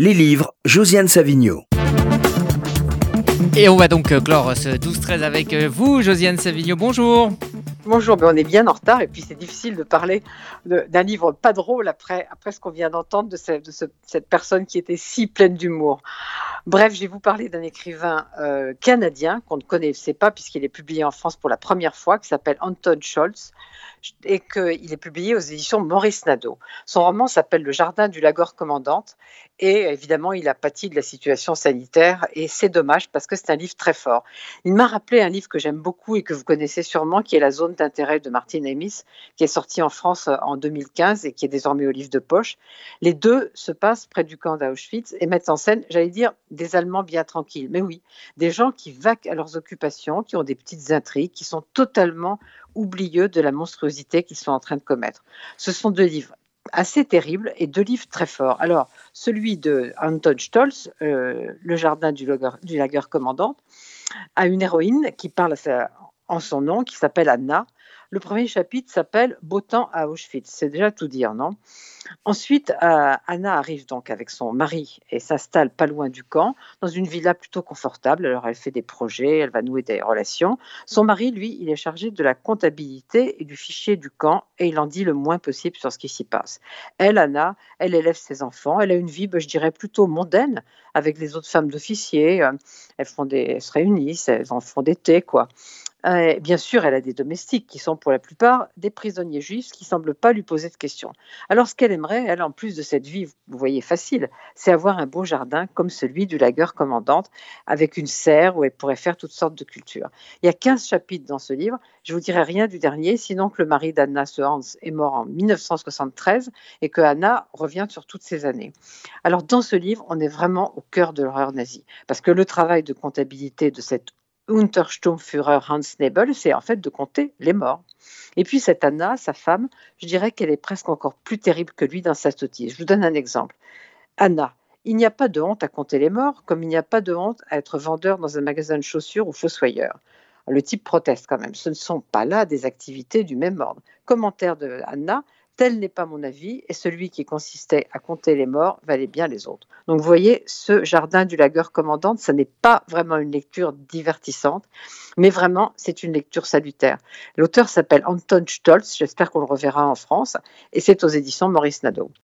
Les livres, Josiane Savigno. Et on va donc euh, clore ce 12-13 avec euh, vous, Josiane Savigno. Bonjour. Bonjour, mais on est bien en retard et puis c'est difficile de parler d'un livre pas drôle après, après ce qu'on vient d'entendre de, cette personne qui était si pleine d'humour. Bref, je vais vous parler d'un écrivain euh, canadien qu'on ne connaissait pas puisqu'il est publié en France pour la première fois, qui s'appelle Anton Scholz et qu'il est publié aux éditions Maurice Nadeau. Son roman s'appelle Le Jardin du Lagor Commandante et évidemment il a pâti de la situation sanitaire et c'est dommage parce que c'est un livre très fort. Il m'a rappelé un livre que j'aime beaucoup et que vous connaissez sûrement qui est La zone d'intérêt de Martine Amis qui est sorti en France en 2015 et qui est désormais au livre de poche. Les deux se passent près du camp d'Auschwitz et mettent en scène, j'allais dire, des Allemands bien tranquilles. Mais oui, des gens qui vaquent à leurs occupations, qui ont des petites intrigues, qui sont totalement oublieux de la monstruosité qu'ils sont en train de commettre. Ce sont deux livres assez terribles et deux livres très forts. Alors, celui de Anton Stolz, euh, Le jardin du lager, du lager commandant, a une héroïne qui parle en son nom, qui s'appelle Anna, le premier chapitre s'appelle Beau temps à Auschwitz. C'est déjà tout dire, non? Ensuite, euh, Anna arrive donc avec son mari et s'installe pas loin du camp, dans une villa plutôt confortable. Alors, elle fait des projets, elle va nouer des relations. Son mari, lui, il est chargé de la comptabilité et du fichier du camp et il en dit le moins possible sur ce qui s'y passe. Elle, Anna, elle élève ses enfants. Elle a une vie, ben, je dirais, plutôt mondaine avec les autres femmes d'officiers. Euh, elles, elles se réunissent, elles en font des thés, quoi. Euh, bien sûr, elle a des domestiques qui sont pour la plupart des prisonniers juifs qui ne semblent pas lui poser de questions. Alors, ce qu'elle aimerait, elle, en plus de cette vie, vous voyez, facile, c'est avoir un beau jardin comme celui du lagueur commandante, avec une serre où elle pourrait faire toutes sortes de cultures. Il y a 15 chapitres dans ce livre. Je vous dirai rien du dernier, sinon que le mari d'Anna Sehans est mort en 1973 et que Anna revient sur toutes ces années. Alors, dans ce livre, on est vraiment au cœur de l'horreur nazie, parce que le travail de comptabilité de cette Untersturmführer Hans Nebel, c'est en fait de compter les morts. Et puis cette Anna, sa femme, je dirais qu'elle est presque encore plus terrible que lui dans sa sottise. Je vous donne un exemple. Anna, il n'y a pas de honte à compter les morts, comme il n'y a pas de honte à être vendeur dans un magasin de chaussures ou fossoyeur. Le type proteste quand même. Ce ne sont pas là des activités du même ordre. Commentaire de Anna, Tel n'est pas mon avis, et celui qui consistait à compter les morts valait bien les autres. Donc vous voyez, ce jardin du lagueur commandante, ce n'est pas vraiment une lecture divertissante, mais vraiment, c'est une lecture salutaire. L'auteur s'appelle Anton Stolz, j'espère qu'on le reverra en France, et c'est aux éditions Maurice Nadeau.